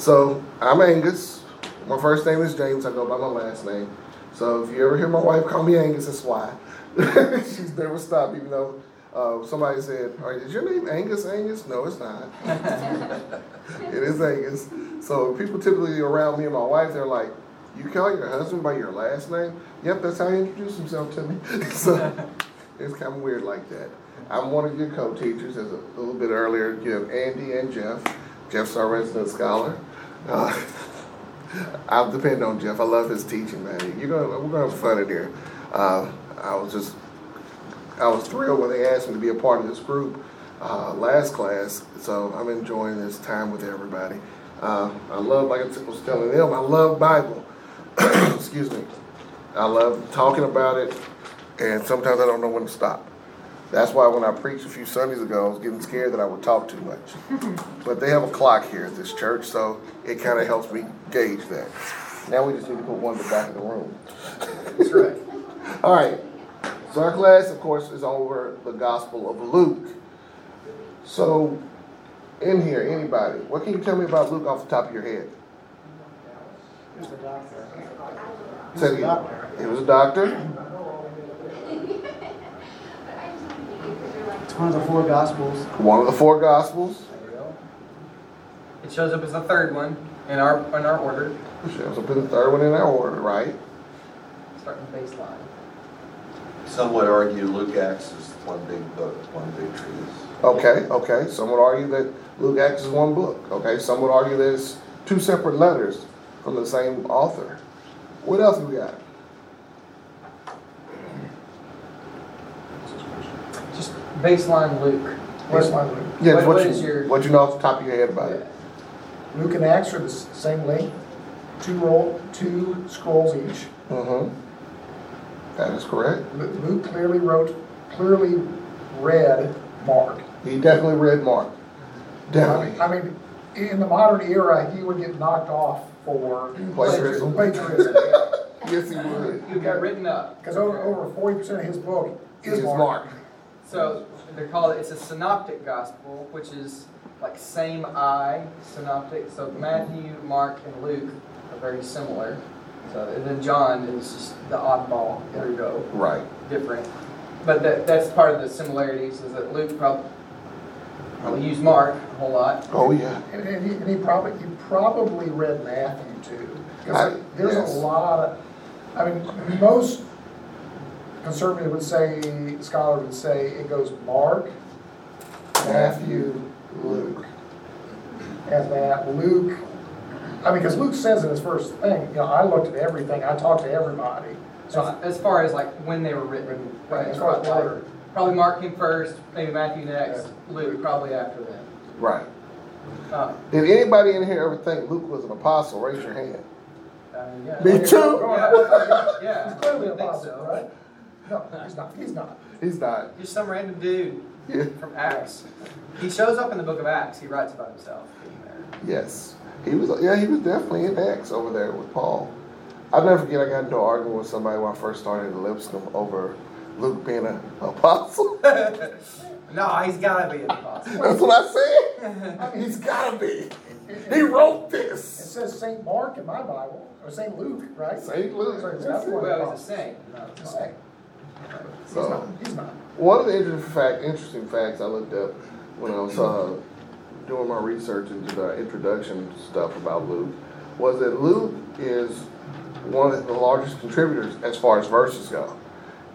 So I'm Angus. My first name is James. I go by my last name. So if you ever hear my wife call me Angus, that's why. She's never stopped, even though uh, somebody said, "All right, "Is your name Angus? Angus?" No, it's not. it is Angus. So people typically around me and my wife, they're like, "You call your husband by your last name?" Yep, that's how he introduced himself to me. so it's kind of weird like that. I'm one of your co-teachers, as a little bit earlier. You have Andy and Jeff. Jeff's our resident scholar. Uh, I'll depend on Jeff. I love his teaching, man. You're gonna, we're gonna have fun in here. Uh, I was just, I was thrilled when they asked me to be a part of this group uh, last class. So I'm enjoying this time with everybody. Uh, I love, like I was telling them, I love Bible. Excuse me. I love talking about it, and sometimes I don't know when to stop. That's why when I preached a few Sundays ago, I was getting scared that I would talk too much. but they have a clock here at this church, so it kind of helps me gauge that. Now we just need to put one in the back of the room. That's right. All right. So our class, of course, is over the Gospel of Luke. So, in here, anybody, what can you tell me about Luke off the top of your head? He was a doctor. Say it again. He was a doctor. One of the four gospels. One of the four Gospels. There you go. It shows up as the third one in our in our order, Shows up in the third one in our order, right? starting baseline. Some would argue Luke Acts is one big book, one big treatise. Okay, okay. Some would argue that Luke Acts is one book. Okay, some would argue that it's two separate letters from the same author. What else we got? Just baseline Luke. What- Baseline Luke. Yeah, What- what, what you, is your- what do you know off the top of your head about it? Luke and Acts are the s- same length, two roll, two scrolls each. Mm-hmm. That is correct. Lu- Luke clearly wrote, clearly read Mark. He definitely read Mark. Definitely. I mean, in the modern era, he would get knocked off for Plagiarism. plagiarism. Yes, he would. You got written up. Because over, over forty percent of his book is It's Mark. Mark. So they're called it's a synoptic gospel, which is like same eye, synoptic. So Matthew, Mark, and Luke are very similar. So and then John is just the oddball. There you go, Right. different. But that, that's part of the similarities is that Luke probably probably used Mark a whole lot. Oh, yeah. And, and he, and he probably, he probably read Matthew too. I- Because there's yes. a lot of, I mean, most conservative would say, scholar would say it goes Mark, Matthew, Luke. And that, Luke. I mean, because Luke says in his first thing, you know, I looked at everything, I talked to everybody. So So, as far as like when they were written, Right, as far as probably- order. Probably Mark came first, maybe Matthew next, Luke probably after that. Right. Uh, Did anybody in here ever think Luke was an apostle? Raise your hand. I mean, yeah. Me too. Yeah, yeah, he's clearly I a think apostle, so. right? No, he's not, he's not. He's not. Just some random dude Yeah. from Acts. He shows up in the book of Acts. He writes about himself. Yes. He was, yeah, he was definitely in Acts over there with Paul. I'll never forget, I got into an argument with somebody when I first started at Lipscomb over Luke being an apostle. No, he's gotta be an apostle. That's what I said. He's gotta be. He wrote this. It this. says Saint Mark in my Bible, or Saint Luke, right? St. Luke. So he's definitely an Well, he's a saint. not a He's a apostle. Saint. He's So- not, he's not. One of the interesting, fact, interesting facts I looked up when I was uh, doing my research into the introduction stuff about Luke was that Luke is one of the largest contributors as far as verses go.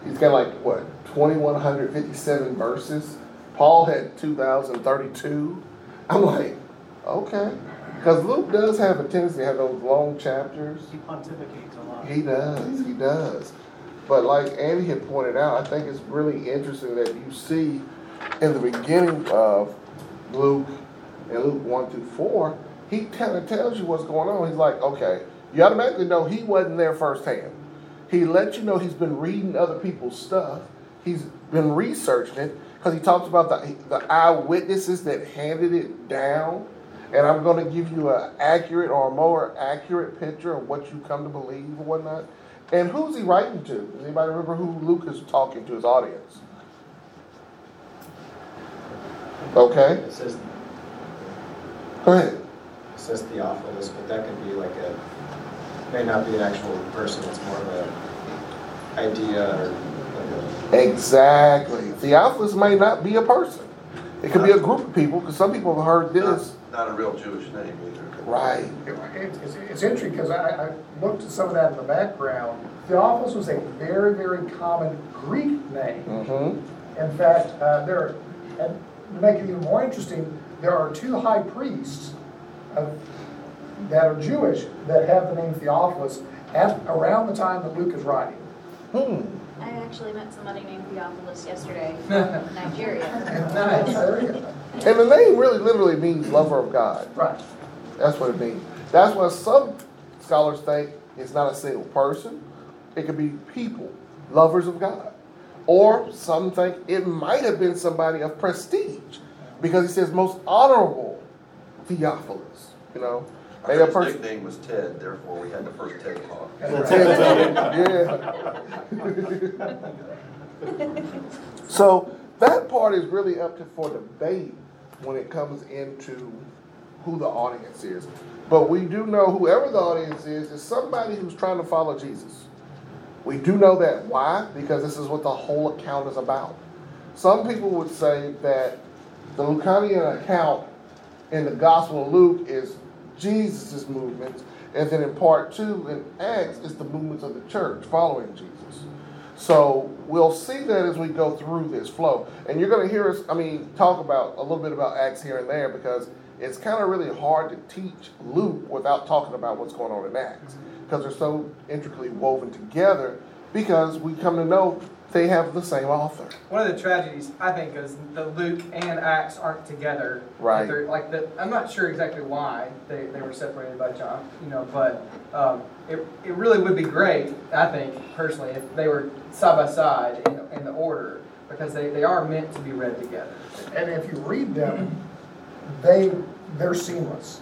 He's got like, what, 2,157 verses? Paul had 2,032. I'm like, okay. Because Luke does have a tendency to have those long chapters. He pontificates a lot. He does, he does. But like Andy had pointed out, I think it's really interesting that you see in the beginning of Luke, in Luke 1 through 4, he kind of tells you what's going on. He's like, okay, you automatically know he wasn't there firsthand. He lets you know he's been reading other people's stuff. He's been researching it because he talks about the, the eyewitnesses that handed it down. And I'm going to give you an accurate or a more accurate picture of what you come to believe or whatnot. And who's he writing to? Does anybody remember who Luke is talking to his audience? Okay, It says, go ahead. it says Theophilus, but that could be like a, may not be an actual person, it's more of a idea or like a Exactly. Theophilus may not be a person. It could be a group of people, because some people have heard this. Not a real Jewish name either. Right. It- It's, it's interesting because I, I looked at some of that in the background. Theophilus was a very, very common Greek name. Mm-hmm. In fact, uh, there, and to make it even more interesting, there are two high priests of, that are Jewish that have the name Theophilus at around the time that Luke is writing. Hmm. I actually met somebody named Theophilus yesterday from Nigeria. Nice. There you go. And the name really literally means lover of God. Right. That's what it means. That's why some scholars think it's not a single person. It could be people, lovers of God. Or some think it might have been somebody of prestige because he says most honorable Theophilus. You know, I maybe a heard his person. nickname was Ted, therefore we had the first Ted Talk. Yeah. So that part is really up to for debate when it comes into who the audience is. But we do know whoever the audience is is somebody who's trying to follow Jesus. We do know that. Why? Because this is what the whole account is about. Some people would say that the Lucanian account in the Gospel of Luke is Jesus' movements, and then in part two in Acts is the movements of the church following Jesus. So we'll see that as we go through this flow. And you're going to hear us, I mean, talk about a little bit about Acts here and there because it's kind of really hard to teach Luke without talking about what's going on in Acts because they're so intricately woven together because we come to know they have the same author. One of the tragedies, I think, is the Luke and Acts aren't together. Right. They're, like the, I'm not sure exactly why they, they were separated by John, you know, but um, it, it really would be great, I think, personally, if they were side by side in, in the order, because they, they are meant to be read together. And if you read them, they, they're seamless.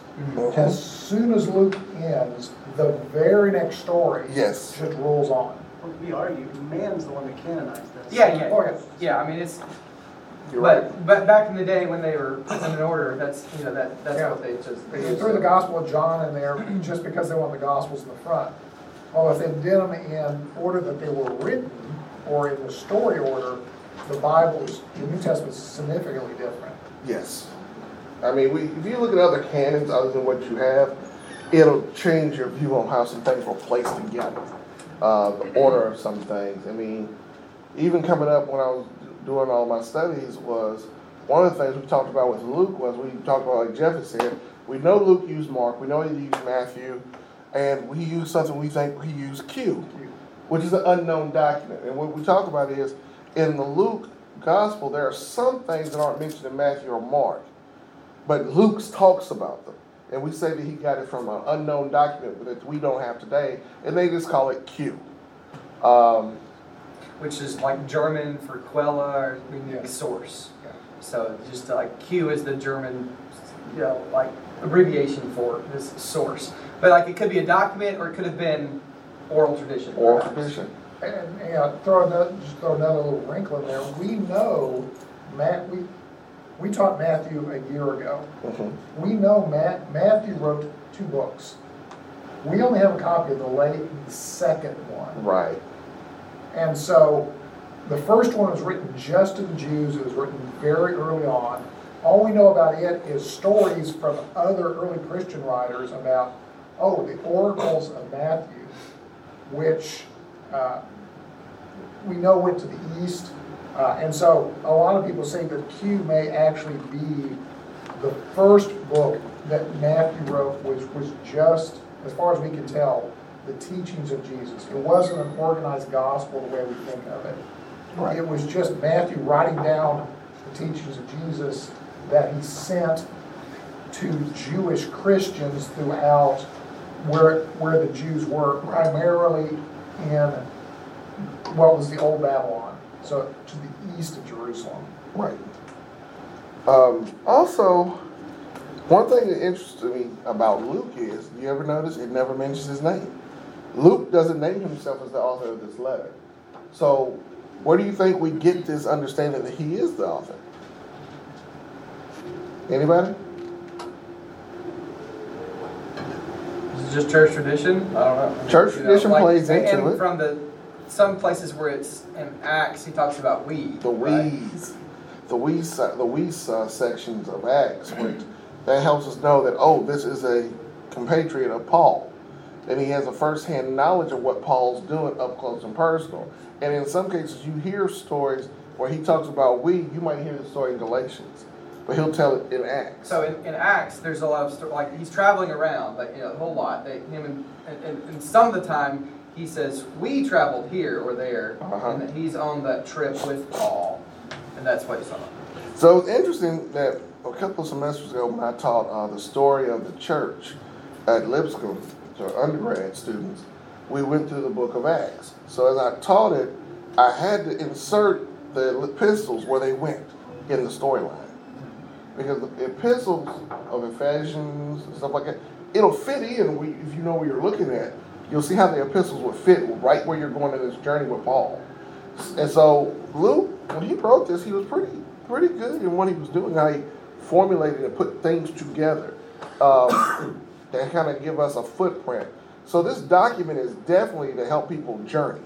As soon as Luke ends, the very next story Yes. just rolls on. Well, We argue, man's the one that canonized this. Yeah, yeah, Oh, yeah. yeah. I mean, it's You're right. but but back in the day when they were put in an order, that's you know that that's Yeah. what they just they They threw the Gospel of John in there just because they want the Gospels in the front. Well, if they did them in order that they were written, or in the story order, the Bible's, the New Testament's significantly different. Yes. I mean, we, if you look at other canons other than what you have, it'll change your view on how some things were placed together. Uh, the order of some things. I mean, even coming up when I was doing all my studies was one of the things we talked about with Luke was we talked about like Jeff said, we know Luke used Mark, we know he used Matthew, and we used something we think he used Q, which is an unknown document. And what we talk about is in the Luke gospel, there are some things that aren't mentioned in Matthew or Mark, but Luke talks about them. And we say that he got it from an unknown document that we don't have today, and they just call it Q. Um, which is like German for Quelle or meaning Yeah. source. Yeah. So just like Q is the German, you know, like abbreviation for this source. But like it could be a document or it could have been oral tradition. oral perhaps. tradition. And, you know, throw another, just throw another little wrinkle in there. We know, Matt, we, we taught Matthew a year ago. Mhm. We know Matt, Matthew wrote two books. We only have a copy of the late second one. Right. And so the first one was written just to the Jews. It was written very early on. All we know about it is stories from other early Christian writers about, oh, the oracles of Matthew, which uh, we know went to the east. Uh, and so a lot of people say that Q may actually be the first book that Matthew wrote, which was just, as far as we can tell, the teachings of Jesus. It wasn't an organized gospel the way we think of it. Right. It was just Matthew writing down the teachings of Jesus that he sent to Jewish Christians throughout where, where the Jews were, primarily in what was the old Babylon, so to the east of Jerusalem. Right. Um, also, one thing that interests me about Luke is, you ever notice it never mentions his name? Luke doesn't name himself as the author of this letter. So, where do you think we get this understanding that he is the author? Anybody? it's just church tradition. I don't know. Church You know, tradition like- plays into and it. from the some places where it's in Acts, he talks about we. the right? the we, the we uh, sections of Acts, which that helps us know that oh, this is a compatriot of Paul, and he has a first-hand knowledge of what Paul's doing up close and personal. And in some cases, you hear stories where he talks about we. You might hear the story in Galatians, but he'll tell it in Acts. So in, in Acts, there's a lot of sto- like he's traveling around, like you know, a whole lot. They, him and, and, and some of the time he says we traveled here or there, Uh-huh. and that he's on that trip with Paul, and that's what he saw. So it's interesting that a couple of semesters ago, when I taught uh, the story of the church at Lipscomb to undergrad students, we went through the book of Acts. So as I taught it, I had to insert the epistles where they went in the storyline. Because the epistles of Ephesians and stuff like that, it'll fit in if you know what you're looking at. You'll see how the epistles would fit right where you're going in this journey with Paul. And so Luke, when he wrote this, he was pretty pretty good in what he was doing, how he formulated and put things together um, that kind of give us a footprint. So this document is definitely to help people journey.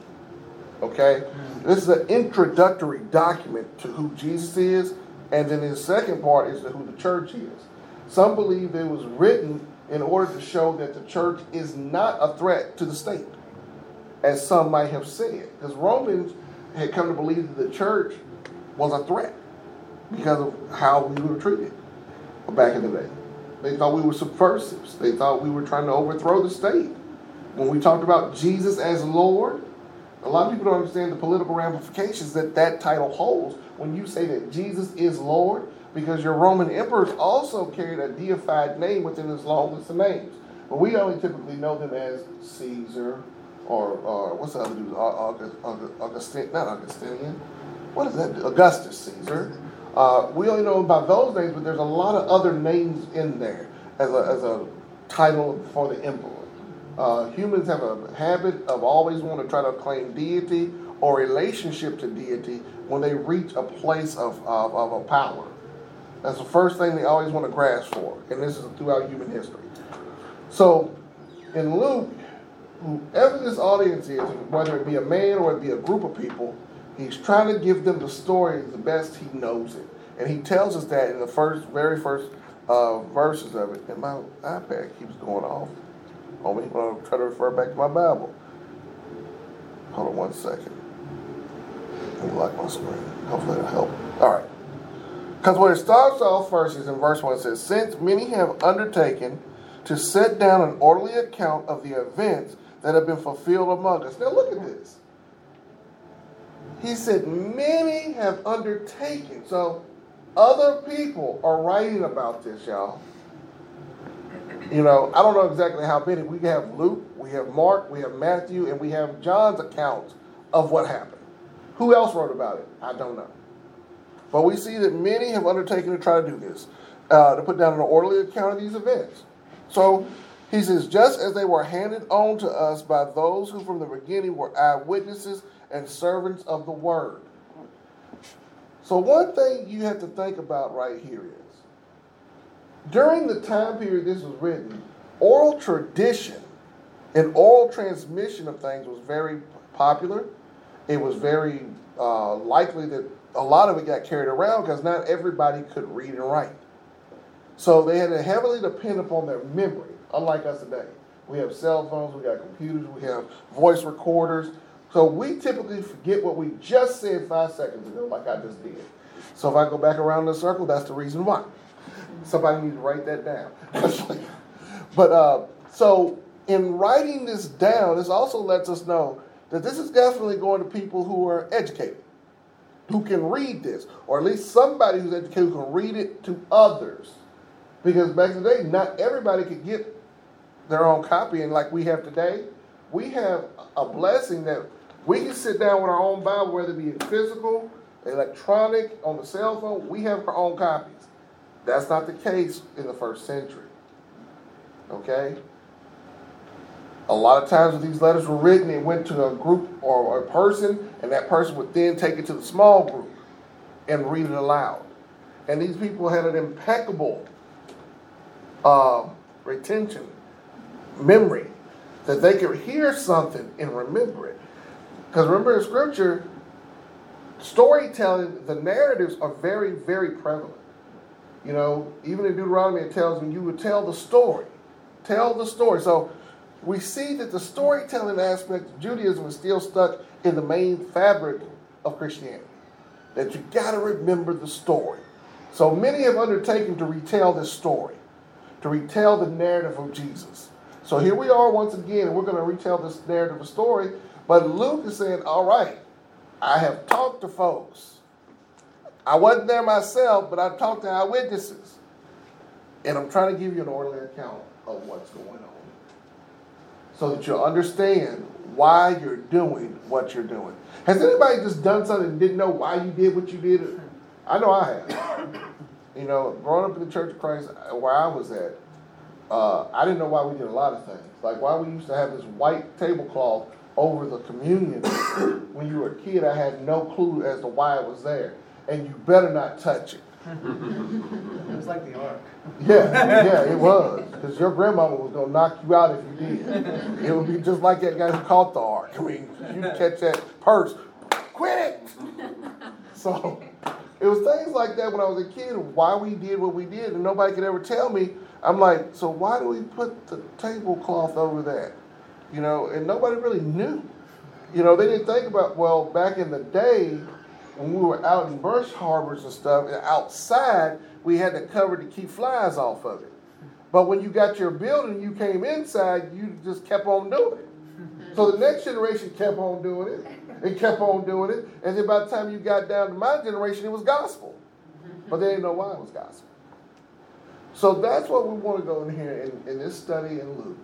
Okay, this is an introductory document to who Jesus is, and then his second part is to who the church is. Some believe it was written in order to show that the church is not a threat to the state as some might have said. Because Romans had come to believe that the church was a threat because of how we were treated back in the day. They thought we were subversives. They thought we were trying to overthrow the state. When we talked about Jesus as Lord, a lot of people don't understand the political ramifications that that title holds when you say that Jesus is Lord, because your Roman emperors also carried a deified name within his long list of names. But we only typically know them as Caesar, or, or what's the other dude? August, not Augustinian. What is that? Augustus Caesar. Uh, we only know about those names, but there's a lot of other names in there as a, as a title for the emperor. Uh, humans have a habit of always want to try to claim deity or relationship to deity when they reach a place of, of, of a power. That's the first thing they always want to grasp for, and this is throughout human history. So, in Luke, whoever this audience is, whether it be a man or it be a group of people, he's trying to give them the story the best he knows it. And he tells us that in the first, very first uh, verses of it. And my iPad keeps going off on me when I try to refer back to my Bible. Hold on one second. Let me lock my screen. Hopefully that'll help. All right. Because what it starts off first is in verse 1 it says, Since many have undertaken to set down an orderly account of the events that have been fulfilled among us. Now look at this. He said, Many have undertaken. So other people are writing about this, y'all. You know, I don't know exactly how many. We have Luke, we have Mark, we have Matthew, and we have John's account of what happened. Who else wrote about it? I don't know. But we see that many have undertaken to try to do this, uh, to put down an orderly account of these events. So he says, just as they were handed on to us by those who from the beginning were eyewitnesses and servants of the word. So, one thing you have to think about right here is during the time period this was written, oral tradition and oral transmission of things was very popular. It was very uh, likely that a lot of it got carried around because not everybody could read and write. So they had to heavily depend upon their memory, unlike us today. We have cell phones, we got computers, we have voice recorders. So we typically forget what we just said five seconds ago, like I just did. So if I go back around the circle, that's the reason why. Somebody needs to write that down. but uh, so in writing this down, this also lets us know that this is definitely going to people who are educated, who can read this, or at least somebody who's educated who can read it to others. Because back in the day, not everybody could get their own copy, and like we have today, we have a blessing that we can sit down with our own Bible, whether it be physical, electronic, on the cell phone, we have our own copies. That's not the case in the first century. Okay? A lot of times when these letters were written, it went to a group or a person, and that person would then take it to the small group and read it aloud. And these people had an impeccable uh, retention memory, that they could hear something and remember it. Because remember in scripture, storytelling, the narratives are very, very prevalent. You know, even in Deuteronomy, it tells me you would tell the story. Tell the story. So we see that the storytelling aspect of Judaism is still stuck in the main fabric of Christianity. That you got to remember the story. So many have undertaken to retell this story, to retell the narrative of Jesus. So here we are once again, and we're going to retell this narrative of story. But Luke is saying, all right, I have talked to folks. I wasn't there myself, but I talked to eyewitnesses. And I'm trying to give you an orderly account of what's going on. So that you'll understand why you're doing what you're doing. Has anybody just done something and didn't know why you did what you did? I know I have. You know, growing up in the Church of Christ, where I was at, uh, I didn't know why we did a lot of things. Like why we used to have this white tablecloth over the communion. when you were a kid, I had no clue as to why it was there. And you better not touch it. It was like the ark. Yeah, yeah, it was. Because your grandmama was going to knock you out if you did. It would be just like that guy who caught the ark. I mean, you catch that purse, quit it! So, it was things like that when I was a kid, why we did what we did, and nobody could ever tell me. I'm like, so why do we put the tablecloth over that? You know, and nobody really knew. You know, they didn't think about, well, back in the day, when we were out in brush harbors and stuff, and outside, we had the cover to keep flies off of it. But when you got your building, you came inside, you just kept on doing it. So the next generation kept on doing it and kept on doing it. And then by the time you got down to my generation, it was gospel. But they didn't know why it was gospel. So that's what we want to go in here in, in this study in Luke.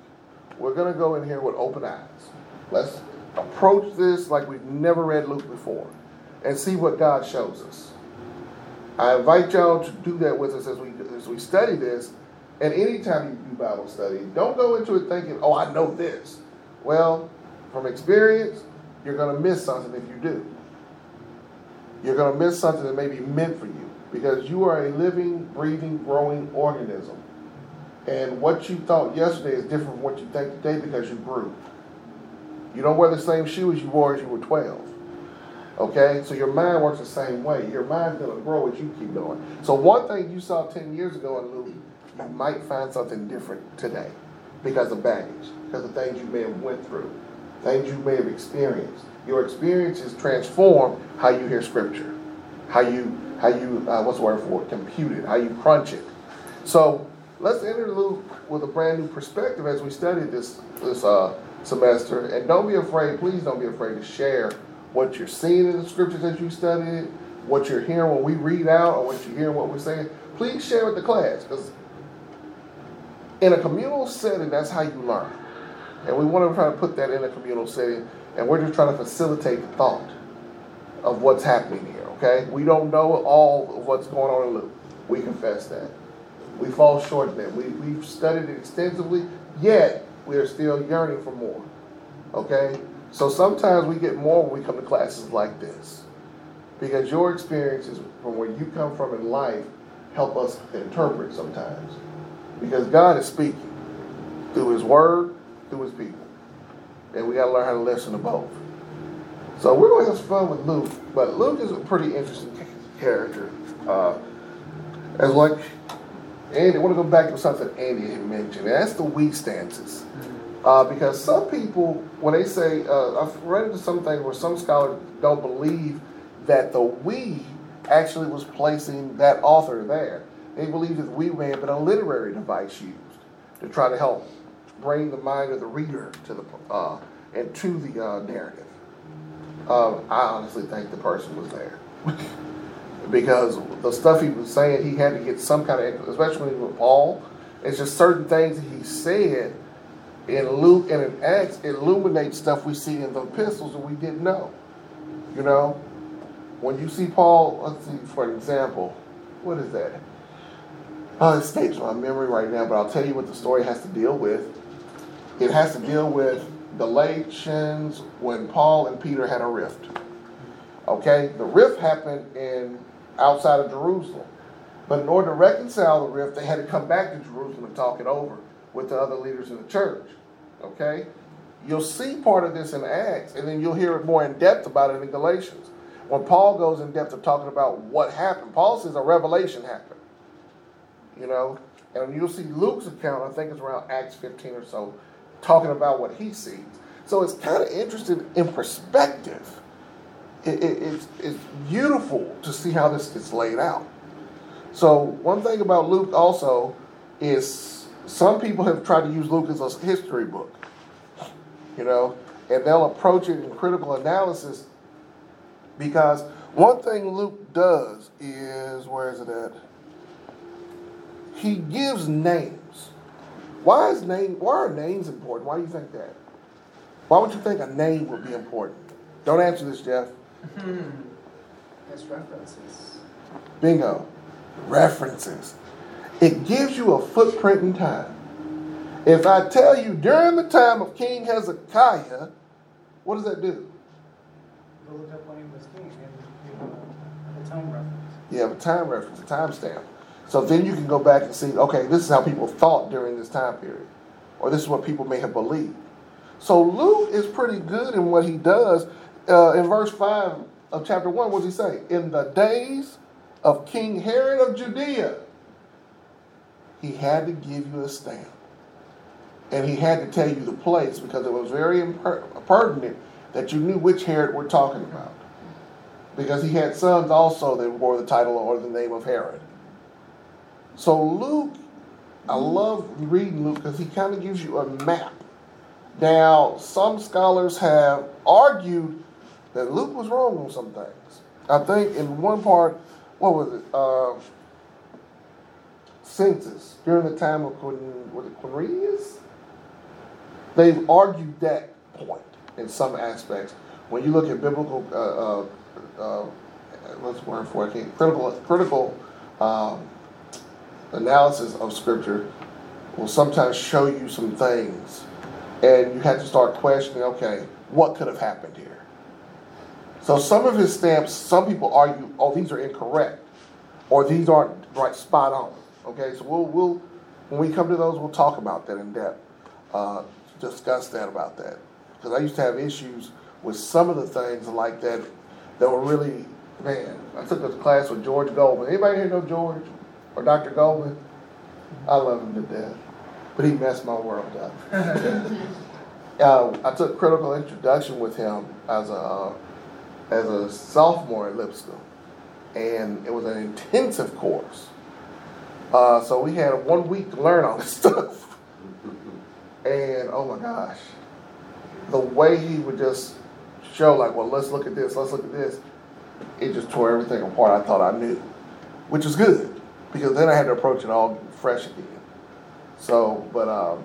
We're going to go in here with open eyes. Let's approach this like we've never read Luke before and see what God shows us. I invite y'all to do that with us as we as we study this. And anytime you do Bible study, don't go into it thinking, "Oh, I know this." Well, from experience, you're going to miss something if you do. You're going to miss something that may be meant for you because you are a living, breathing, growing organism. And what you thought yesterday is different from what you think today because you grew. You don't wear the same shoes you wore as you were 12. Okay? So your mind works the same way. Your mind's going to grow as you keep going. So one thing you saw 10 years ago in Luke, you might find something different today because of baggage, because of things you may have went through, things you may have experienced. Your experiences transform how you hear scripture, how you, how you, uh, what's the word for it, compute it, how you crunch it. So let's enter Luke with a brand new perspective as we study this, this uh, semester. And don't be afraid, please don't be afraid to share what you're seeing in the scriptures as you study it, what you're hearing when we read out, or what you're hearing what we're saying. Please share with the class because in a communal setting, that's how you learn. And we want to try to put that in a communal setting, and we're just trying to facilitate the thought of what's happening here, okay? We don't know all of what's going on in Luke. We confess that. We fall short of that. We, we've studied it extensively, yet we are still yearning for more, okay? So sometimes we get more when we come to classes like this. Because your experiences from where you come from in life help us interpret sometimes. Because God is speaking through His Word, through His people. And we got to learn how to listen to both. So we're going to have some fun with Luke. But Luke is a pretty interesting character. Uh, as like Andy, I want to go back to something Andy had mentioned, that's the we stances. Uh, because some people, when they say, uh, I've read into some things where some scholars don't believe that the we actually was placing that author there. They believe that we may have been a literary device used to try to help bring the mind of the reader to the uh, and to the uh, narrative. Uh, I honestly think the person was there. because the stuff he was saying, he had to get some kind of, especially with Paul, it's just certain things he said in Luke and in Acts illuminates stuff we see in the epistles that we didn't know. You know, when you see Paul, let's see, for example, what is that? Oh, it escapes my memory right now, but I'll tell you what the story has to deal with. It has to deal with Galatians when Paul and Peter had a rift. Okay, the rift happened in outside of Jerusalem, but in order to reconcile the rift, they had to come back to Jerusalem and talk it over with the other leaders in the church. Okay? You'll see part of this in Acts, and then you'll hear it more in depth about it in Galatians. When Paul goes in depth of talking about what happened, Paul says a revelation happened. You know? And you'll see Luke's account, I think it's around Acts 15 or so, talking about what he sees. So it's kind of interesting in perspective. It, it, it's, it's beautiful to see how this gets laid out. So, one thing about Luke also is some people have tried to use Luke as a history book, you know, and they'll approach it in critical analysis because one thing Luke does is, where is it at? He gives names. Why is name? Why are names important? Why do you think that? Why would you think a name would be important? Don't answer this, Jeff. Hmm. It's references. Bingo. References. It gives you a footprint in time. If I tell you during the time of King Hezekiah, what does that do? Go look up when he was king and the time reference. You have a time reference, a timestamp. So then you can go back and see, okay, this is how people thought during this time period. Or this is what people may have believed. So Luke is pretty good in what he does. Uh, in verse 5 of chapter 1, what does he say? In the days of King Herod of Judea, he had to give you a stamp. And he had to tell you the place because it was very imper- pertinent that you knew which Herod we're talking about. Because he had sons also that bore the title or the name of Herod. So Luke, I love reading Luke because he kind of gives you a map. Now, some scholars have argued that Luke was wrong on some things. I think in one part, what was it? Uh, census during the time of Quirinius? They've argued that point in some aspects. When you look at biblical, uh, uh, uh, what's the word for it? Critical, critical um, analysis of Scripture will sometimes show you some things, and you have to start questioning. Okay, what could have happened here? So some of his stamps, some people argue, oh, these are incorrect, or these aren't right spot on. Okay, so we'll we'll when we come to those, we'll talk about that in depth, uh, discuss that about that, because I used to have issues with some of the things like that that were really man. I took a class with George Goldman. Anybody here know George or Dr. Goldman? I love him to death, but he messed my world up. uh, I took critical introduction with him as a as a sophomore at Lipscomb, and it was an intensive course. Uh, so we had one week to learn all this stuff, and oh my gosh, the way he would just show like, well, let's look at this, let's look at this, it just tore everything apart. I thought I knew, which is good because then I had to approach it all fresh again. So, but um,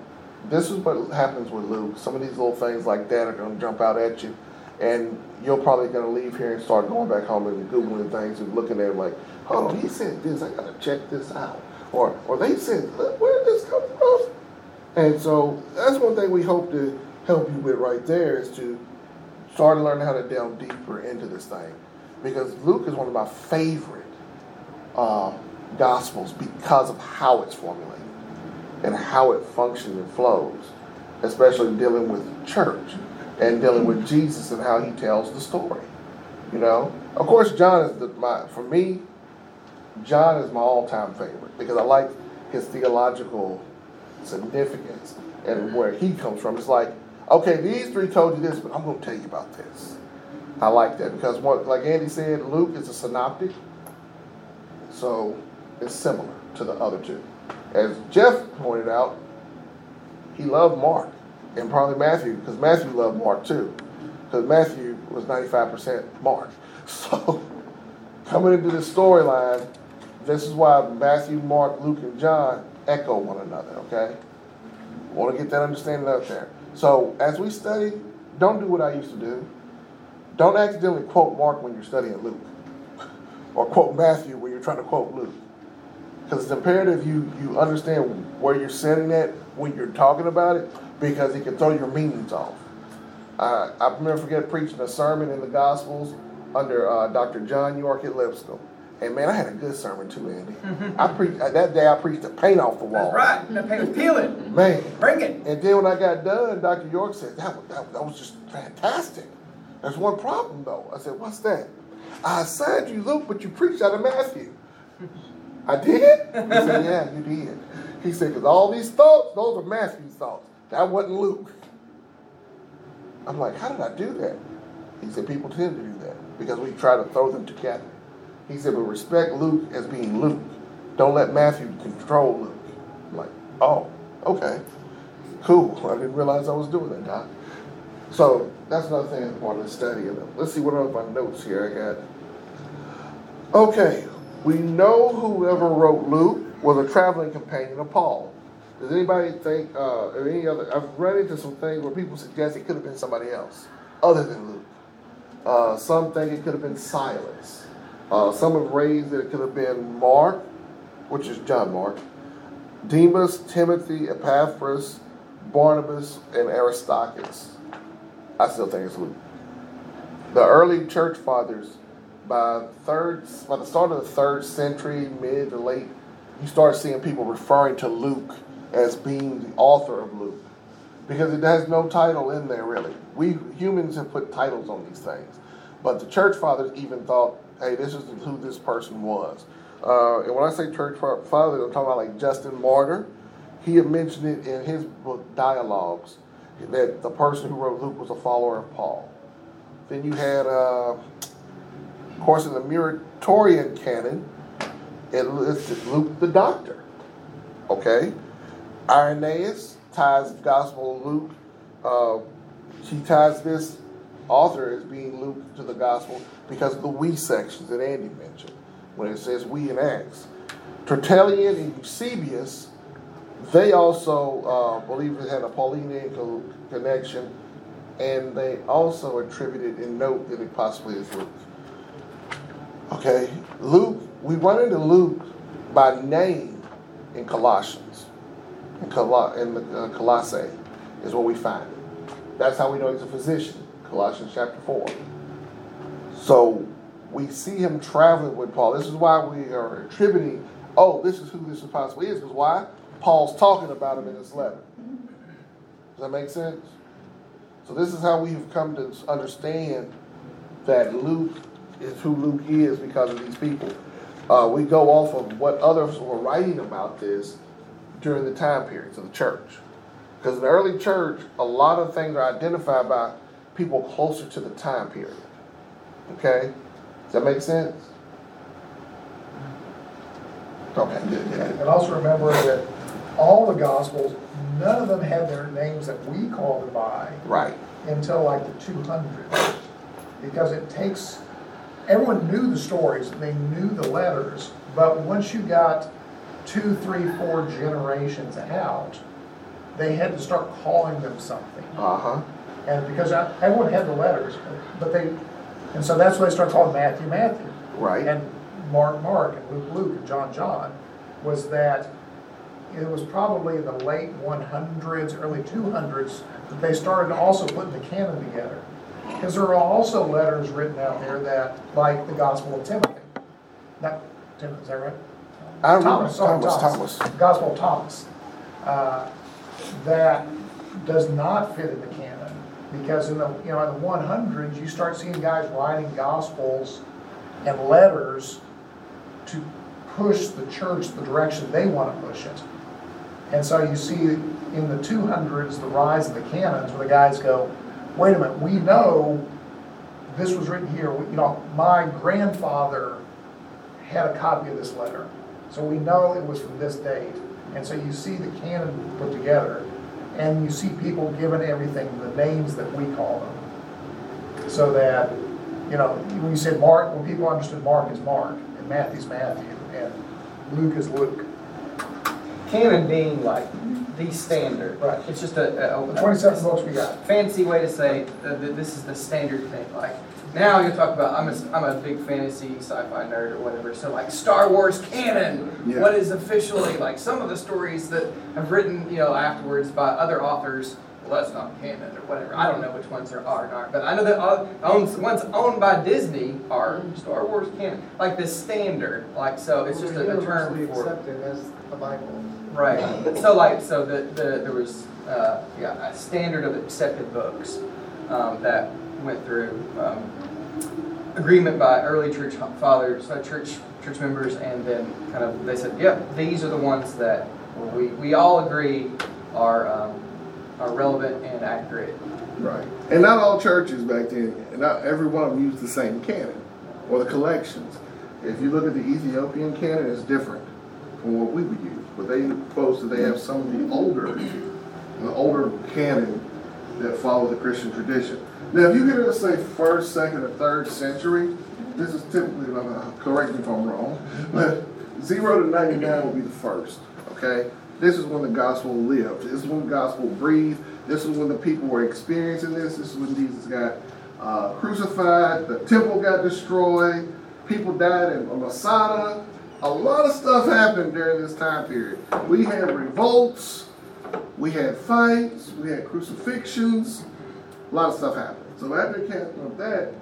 this is what happens with Luke. Some of these little things like that are going to jump out at you, and you're probably going to leave here and start going back home and googling things and looking at it like, oh, he said this. I got to check this out, or or they said, where did this come from? And so that's one thing we hope to help you with right there is to start learning how to delve deeper into this thing, because Luke is one of my favorite uh, gospels because of how it's formulated and how it functions and flows, especially dealing with church and dealing with Jesus and how he tells the story. You know, of course, John is the, my for me. John is my all-time favorite because I like his theological significance and mm-hmm. where he comes from. It's like, okay, these three told you this, but I'm going to tell you about this. I like that because, what, like Andy said, Luke is a synoptic, so it's similar to the other two. As Jeff pointed out, he loved Mark and probably Matthew because Matthew loved Mark too, because Matthew was 95% Mark. So coming into this storyline, this is why Matthew, Mark, Luke, and John echo one another. Okay, want to get that understanding out there. So as we study, don't do what I used to do. Don't accidentally quote Mark when you're studying Luke, or quote Matthew when you're trying to quote Luke because it's imperative you, you understand where you're setting at when you're talking about it because it can throw your meanings off. Uh, I never forget preaching a sermon in the Gospels under uh, Dr. John York at Lipscomb. And man, I had a good sermon too, Andy. I preached uh, that day. I preached the paint off the wall. That's right. The paint was peeling. Man, Bring it. and then when I got done, Dr. York said, that was, that, that was just fantastic. There's one problem though. I said, what's that? I assigned you Luke, but you preached out of Matthew. I did? He said, yeah, you did. He said, because all these thoughts, those are Matthew's thoughts. That wasn't Luke. I'm like, how did I do that? He said, people tend to do that because we try to throw them together. He said, but respect Luke as being Luke. Don't let Matthew control Luke. I'm like, oh, okay. Cool. I didn't realize I was doing that, Doc. So that's another thing I wanted to study. Let's see what are my notes here I got. Okay, we know whoever wrote Luke was a traveling companion of Paul. Does anybody think, uh, or any other? I've run into some things where people suggest it could have been somebody else other than Luke. Uh, some think it could have been Silas. Uh, some have raised that it could have been Mark, which is John Mark, Demas, Timothy, Epaphras, Barnabas, and Aristarchus. I still think it's Luke. The early church fathers, by third, by the start of the third century, mid to late, you start seeing people referring to Luke as being the author of Luke, because it has no title in there really. We humans have put titles on these things, but the church fathers even thought, hey, this is who this person was. Uh, and when I say church fathers, I'm talking about like Justin Martyr. He had mentioned it in his book Dialogues that the person who wrote Luke was a follower of Paul. Then you had, uh, of course, in the Muratorian canon, it listed Luke the doctor. Okay? Irenaeus ties the Gospel of Luke. Uh, he ties this author as being Luke to the Gospel because of the we sections that Andy mentioned when it says we in Acts. Tertullian and Eusebius they also uh, believe it had a Pauline connection, and they also attributed in note that it possibly is Luke. Okay, Luke, we run into Luke by name in Colossians. In, Col- in the uh, Colossae is where we find. That's how we know he's a physician, Colossians chapter 4. So we see him traveling with Paul. This is why we are attributing, oh, this is who this possibly is. Because why? Paul's talking about him in this letter. Does that make sense? So this is how we've come to understand that Luke is who Luke is because of these people. Uh, we go off of what others were writing about this during the time periods of the church. Because in the early church, a lot of things are identified by people closer to the time period. Okay? Does that make sense? Okay, good. And also remember that all the Gospels, none of them had their names that we call them by Right. until like the 200s. Because it takes, everyone knew the stories, they knew the letters, but once you got two, three, four generations out, they had to start calling them something. Uh huh. And because I- everyone had the letters, but they, and so that's why they started calling Matthew Matthew. Right. And Mark Mark and Luke Luke and John John, was that it was probably in the late one hundreds, early two hundreds, that they started also putting the canon together. Because there are also letters written out there that, like the Gospel of Timothy. Not Timothy, is that right? I remember Thomas, Thomas, Thomas. Thomas. Gospel of Thomas. uh, That does not fit in the canon. Because in the, you know, in the one hundreds, you start seeing guys writing gospels and letters to push the church the direction they want to push it. And so you see in the 200s the rise of the canons where the guys go, wait a minute, we know this was written here. You know, my grandfather had a copy of this letter. So we know it was from this date. And so you see the canon put together and you see people given everything the names that we call them. So that, you know, when you said Mark, when people understood Mark is Mark and Matthew's Matthew and Luke is Luke. Canon being like the standard. Right. It's just a, a, The 27 books we got. fancy way to say that that this is the standard thing. Like now you talk about I'm a I'm a big fantasy sci-fi nerd or whatever. So like Star Wars canon, Yeah. what is officially like some of the stories that have written you know afterwards by other authors well, that's not canon or whatever. I don't know which ones are, are aren't, but I know that all, owns, ones owned by Disney are Star Wars canon, like the standard. Like so, it's just a, a term Universally for accepted as the Bible. right. So like so the, the there was uh, yeah a standard of accepted books um, that went through um, agreement by early church fathers, uh, church church members, and then kind of they said, yep, these are the ones that we, we all agree are um, are relevant and accurate. Right. And not all churches back then, not every one of them used the same canon or the collections. If you look at the Ethiopian canon, it's different from what we would use. But they that they have some of the older, the older canon that follow the Christian tradition. Now, if you hear us say first, second, or third century, this is typically, uh, correct me if I'm wrong, but zero to 99 will be the first, okay? This is when the gospel lived. This is when the gospel breathed. This is when the people were experiencing this. This is when Jesus got uh, crucified. The temple got destroyed. People died in Masada. A lot of stuff happened during this time period. We had revolts. We had fights. We had crucifixions. A lot of stuff happened. So after casting of that,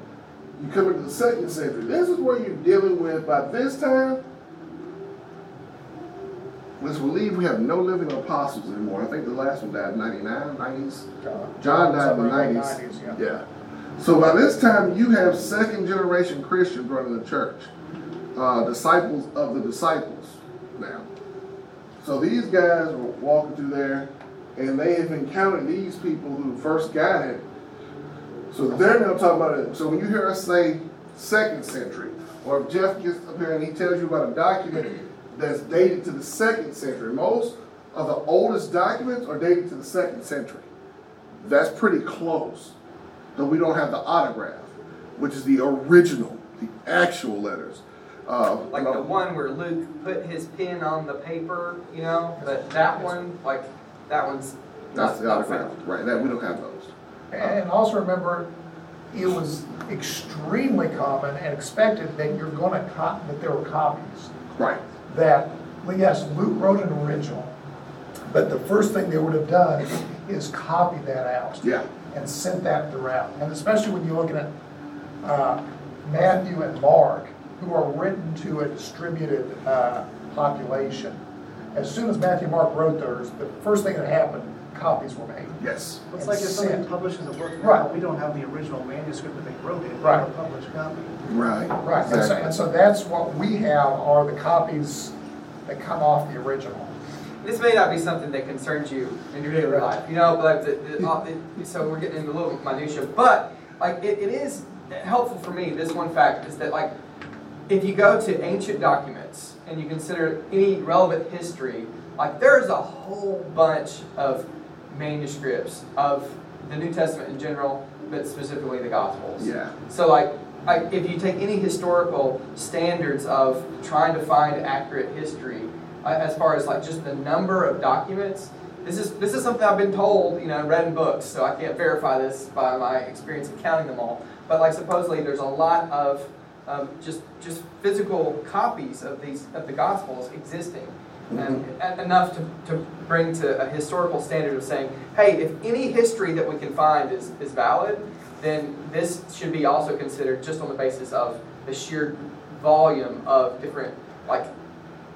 you come into the second century. This is where you're dealing with, by this time, let's believe we have no living apostles anymore. I think the last one died in 99, 90s. John. John died in the Somewhere in 90s. yeah. Yeah. So by this time, you have second generation Christians running the church, uh, disciples of the disciples now. So these guys were walking through there, and they have encountered these people who first got it. So they're now talking about it. So when you hear us say second century, or if Jeff gets up here and he tells you about a document that's dated to the second century, most of the oldest documents are dated to the second century. That's pretty close. Though we don't have the autograph, which is the original, the actual letters. Uh, Like the one where Luke put his pen on the paper, you know, but that one, like that one's That's not, the autograph, right? That we don't have those. And also remember, it was extremely common and expected that you're gonna cop, that there were copies. Right. That, well, yes, Luke wrote an original, but the first thing they would have done is copy that out. Yeah. And sent that throughout. And especially when you're looking at, uh, Matthew and Mark, who are written to a distributed, uh, population. As soon as Matthew and Mark wrote theirs, the first thing that happened, copies were made. Yes. It's like if somebody Sent. publishes a book now, Right. we don't have the original manuscript that they wrote it, we Right. have a published copy. Right. Right, and so, Exactly. and so that's what we have are the copies that come off the original. This may not be something that concerns you in your daily life, you know, but the, the, uh, the, so we're getting into a little minutia. But like it, it is helpful for me. This one fact is that like if you go to ancient documents and you consider any relevant history, like there's a whole bunch of manuscripts of the New Testament in general, but specifically the Gospels. Yeah. So like, like if you take any historical standards of trying to find accurate history, uh, as far as like just the number of documents, this is this is something I've been told, you know, read in books, so I can't verify this by my experience of counting them all. But like supposedly there's a lot of um, just just physical copies of these of the Gospels existing. And, enough to, to bring to a historical standard of saying, hey, if any history that we can find is, is valid, then this should be also considered just on the basis of the sheer volume of different like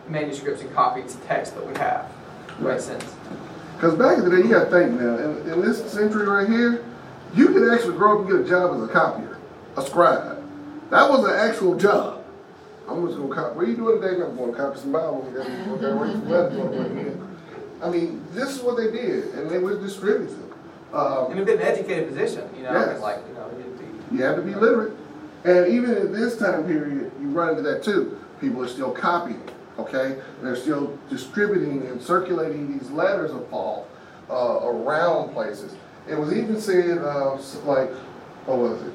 manuscripts and copies of text that we have. Makes sense. Because back in the day, you got to think now, in, in this century right here, you could actually grow up and get a job as a copier, a scribe. That was an actual job. I'm just gonna copy. What are you doing today? I'm going to copy some Bible. We got to okay, read some letters on the way in. I mean, this is what they did, and they would distribute them. Um, And a bit an educated position, you know, Yes. like, you know, be You have to be literate. And even in this time period, you run into that too. People are still copying, okay? They're still distributing and circulating these letters of Paul uh, around places. It was even said, uh, like, what was it?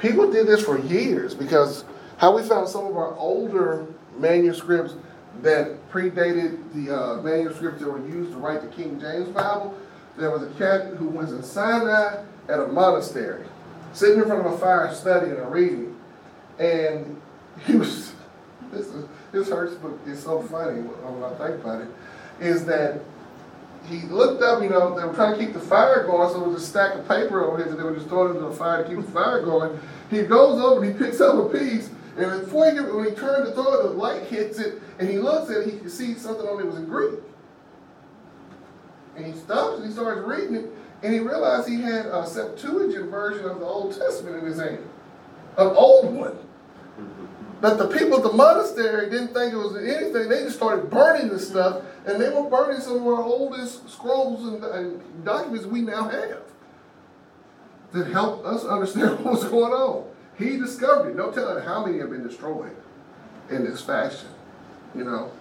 People did this for years because how we found some of our older manuscripts that predated the uh, manuscripts that were used to write the King James Bible. There was a cat who was in Sinai at a monastery, sitting in front of a fire studying and reading. And he was, this, is, this hurts, but it's so funny when I think about it, is that he looked up, you know, they were trying to keep the fire going, so there was a stack of paper over here that they were just throwing into the fire to keep the fire going. He goes over and he picks up a piece, and before he when he turned to throw it, the light hits it, and he looks at it, he can see something on it was in Greek. And he stops and he starts reading it, and he realized he had a Septuagint version of the Old Testament in his hand, an old one. But the people at the monastery didn't think it was anything. They just started burning the stuff, and they were burning some of our oldest scrolls and, and documents we now have that help us understand what's going on. He discovered it. No telling how many have been destroyed in this fashion, you know.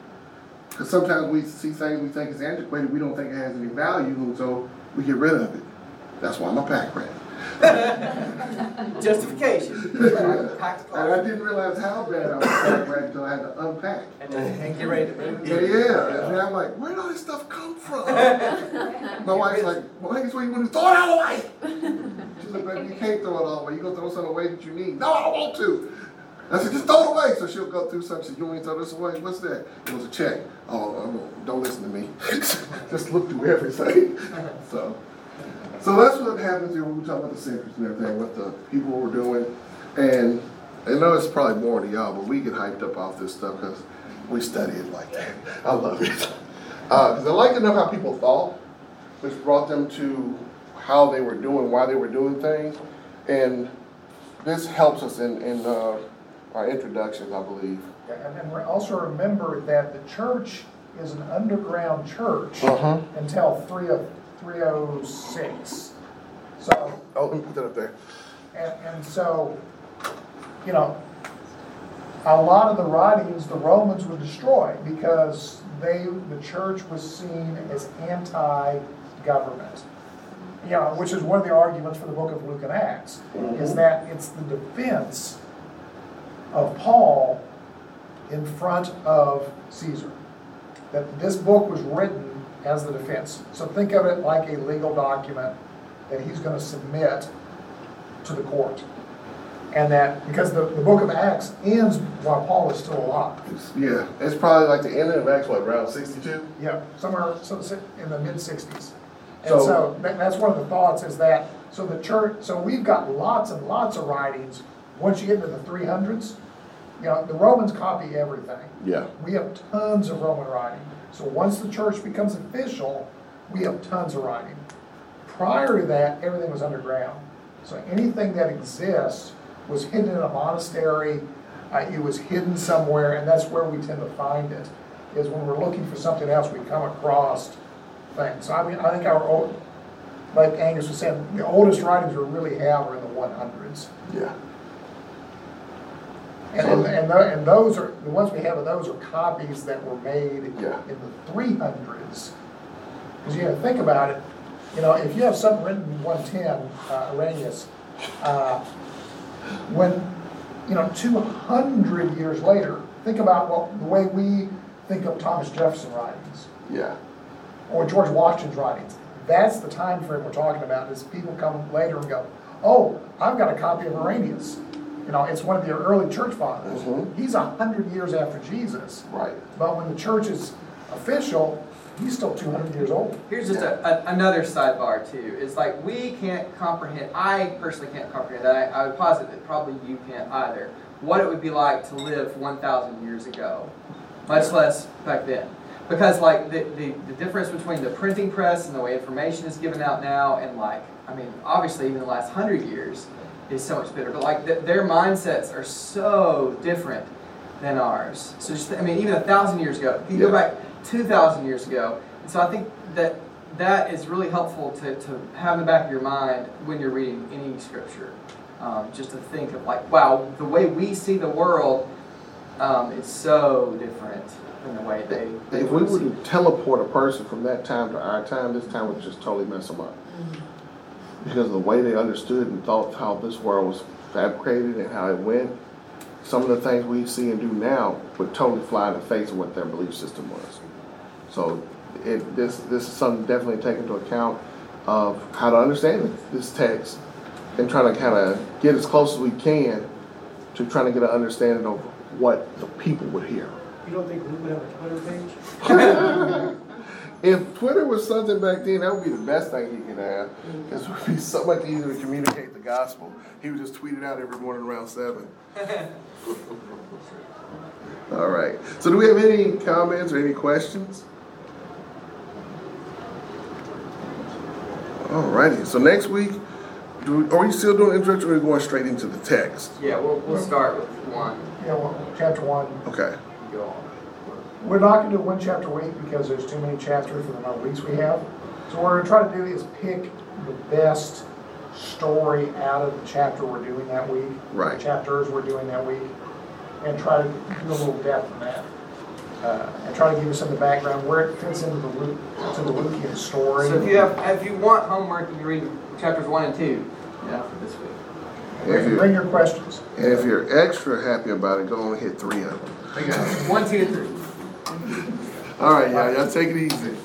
Because sometimes we see things we think is antiquated, we don't think it has any value, and so we get rid of it. That's why I'm a pack rat. Justification. Pack And I didn't realize how bad I was a pack until I had to unpack. And then get ready to move. Yeah, yeah. And I'm like, where did all this stuff come from? My wife's like, well, I guess what you want to throw it all away. She's like, baby, you can't throw it all away. You're going to throw something away that you need. No, I don't want to. I said, just throw it away. So she'll go through something. She said, you want me to throw this away? What's that? It was a check. Oh, don't listen to me. just look through everything. so, so that's what happens here when we talk about the secrets and everything, what the people were doing. And I know it's probably more to y'all, but we get hyped up off this stuff because we study it like that. I love it. Because I like to know how people thought, which brought them to how they were doing, why they were doing things. And this helps us in, in uh, our introductions, I believe. And then also remember that the church is an underground church Uh-huh. until three of, three oh six. So, Oh, let me put that up there. and, and so, you know, a lot of the writings, the Romans would destroy because they, the church was seen as anti-government. You know, which is one of the arguments for the book of Luke and Acts, is mm-hmm. that it's the defense of Paul in front of Caesar. That this book was written as the defense. So think of it like a legal document that he's gonna submit to the court. And that, because the, the book of Acts ends while Paul is still alive. Yeah, it's probably like the end of Acts, what, around 62? Yeah, somewhere, in the mid sixties. And So- so, that, that's one of the thoughts is that, so the church, so we've got lots and lots of writings. Once you get into the three hundreds, you know, the Romans copy everything. Yeah. We have tons of Roman writing. So once the church becomes official, we have tons of writing. Prior to that, everything was underground. So anything that exists was hidden in a monastery, uh, it was hidden somewhere, and that's where we tend to find it, is when we're looking for something else, we come across things. So I mean, I think our old, like Angus was saying, the oldest writings we really have are in the one hundreds. Yeah. And, and, and tho- and those are, the ones we have of those are copies that were made Yeah. in the three hundreds. Because you gotta think about it, you know, if you have something written in one ten, uh, Irenaeus, uh, when, you know, two hundred years later, think about what, the way we think of Thomas Jefferson writings Yeah. or George Washington's writings. That's the time frame we're talking about, is people come later and go, oh, I've got a copy of Irenaeus. You know, it's one of the early church fathers. Mhm. He's a hundred years after Jesus, Right. but when the church is official, he's still two hundred years old. Here's just a, a, another sidebar too. It's like we can't comprehend. I personally can't comprehend. I, I would posit that probably you can't either. What it would be like to live 1,000 years ago, much less back then. Because like the, the, the difference between the printing press and the way information is given out now, and like I mean, obviously even the last hundred years is so much better. But like th their mindsets are so different than ours. So just I mean, even a thousand years ago, you go back two thousand years ago. And so I think that that is really helpful to, to have in the back of your mind when you're reading any scripture. Um, just to think of like, wow, the way we see the world um, is so different than the way they. they If we would were to teleport a person from that time to our time, this time would just totally mess them up. Because of the way they understood and thought how this world was fabricated and how it went, some of the things we see and do now would totally fly in the face of what their belief system was. So it, this, this is something definitely to take into account of how to understand this text and trying to kind of get as close as we can to trying to get an understanding of what the people would hear. You don't think Luke would have a Twitter page? If Twitter was something back then, that would be the best thing he could have. Because it would be so much easier to communicate the gospel. He would just tweet it out every morning around seven. All right. So do we have any comments or any questions? All righty. So next week, do we, are we still doing introduction or are we going straight into the text? Yeah, we'll, we'll start with one. Yeah, well, chapter one, Okay. Go on. We're not gonna do one chapter a week because there's too many chapters for the number of weeks we have. So what we're gonna try to do is pick the best story out of the chapter we're doing that week. Right. the Chapters we're doing that week, and try to do a little depth in that. Uh, and try to give you some of the background, where it fits into the Luke, to the Lukean story. So if you have, if you want homework, you can read chapters one and two, yeah, for this week. Bring bring your questions. And if you're extra happy about it, go on and hit three of them. One, two, and three. All right, y'all, y'all take it easy.